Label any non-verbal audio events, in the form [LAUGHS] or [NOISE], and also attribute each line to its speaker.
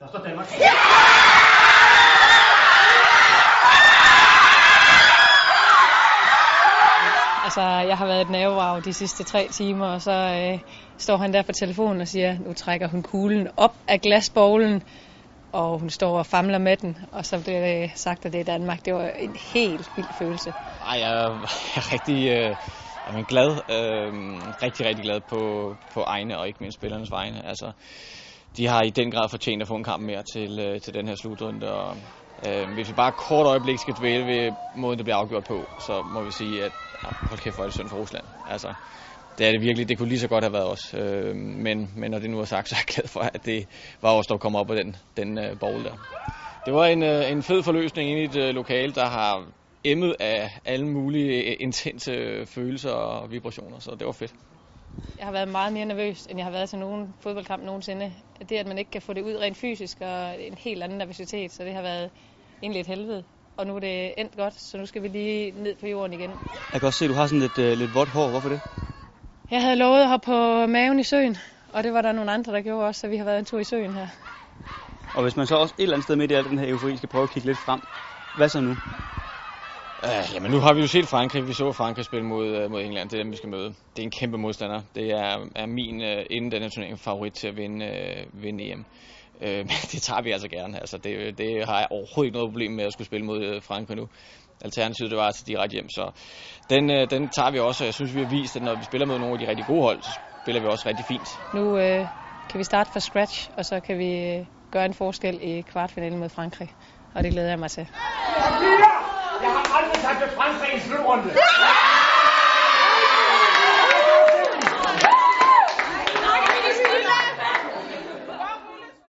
Speaker 1: Der står Danmark.
Speaker 2: Altså, jeg har været et nervevrag de sidste tre timer, og så øh, står han der på telefonen og siger, nu trækker hun kuglen op af glasbowlen, og hun står og famler med den, og så bliver det sagt, at det er Danmark. Det var en helt vild følelse.
Speaker 3: Ej, jeg er, [LAUGHS] jeg er rigtig øh, jeg er glad, øh, rigtig, rigtig glad på, på egne og ikke mindst spillernes vegne. Altså, de har i den grad fortjent at få en kamp mere til, øh, til den her slutrunde, og øh, hvis vi bare kort øjeblik skal dvæle ved måden, det bliver afgjort på, så må vi sige, at ja, hold kæft, hvor er det synd for Rusland. Altså, det er det virkelig. Det kunne lige så godt have været os. Øh, men, men når det nu er sagt, så er jeg glad for, at det var os, der kom op på den, den øh, bowl der. Det var en, øh, en fed forløsning inde i et øh, lokale, der har emmet af alle mulige intense øh, følelser og vibrationer, så det var fedt.
Speaker 2: Jeg har været meget mere nervøs, end jeg har været til nogen fodboldkamp nogensinde. Det, at man ikke kan få det ud rent fysisk, og en helt anden nervøsitet, så det har været egentlig et helvede. Og nu er det endt godt, så nu skal vi lige ned på jorden igen.
Speaker 4: Jeg kan også se, at du har sådan lidt, uh, lidt vådt hår. Hvorfor det?
Speaker 2: Jeg havde lovet at hoppe på maven i søen, og det var der nogle andre, der gjorde også, så vi har været en tur i søen her.
Speaker 4: Og hvis man så også et eller andet sted midt i al den her eufori skal prøve at kigge lidt frem, hvad så nu?
Speaker 3: Uh, jamen nu har vi jo set Frankrig. Vi så Frankrig spille mod, uh, mod England. Det er dem, vi skal møde. Det er en kæmpe modstander. Det er, er min, uh, inden den her turnering, favorit til at vinde, uh, vinde EM. Uh, men [LAUGHS] det tager vi altså gerne. Altså, det, det har jeg overhovedet ikke noget problem med at skulle spille mod uh, Frankrig nu. Alternativet det var altså direkte hjem, så den, øh, den tager vi også, jeg synes, vi har vist, at når vi spiller mod nogle af de rigtig gode hold, så spiller vi også rigtig fint.
Speaker 2: Nu øh, kan vi starte fra scratch, og så kan vi gøre en forskel i kvartfinalen mod Frankrig, og det glæder jeg mig til.
Speaker 1: Jeg har aldrig sagt, at Frankrig i slutrunde.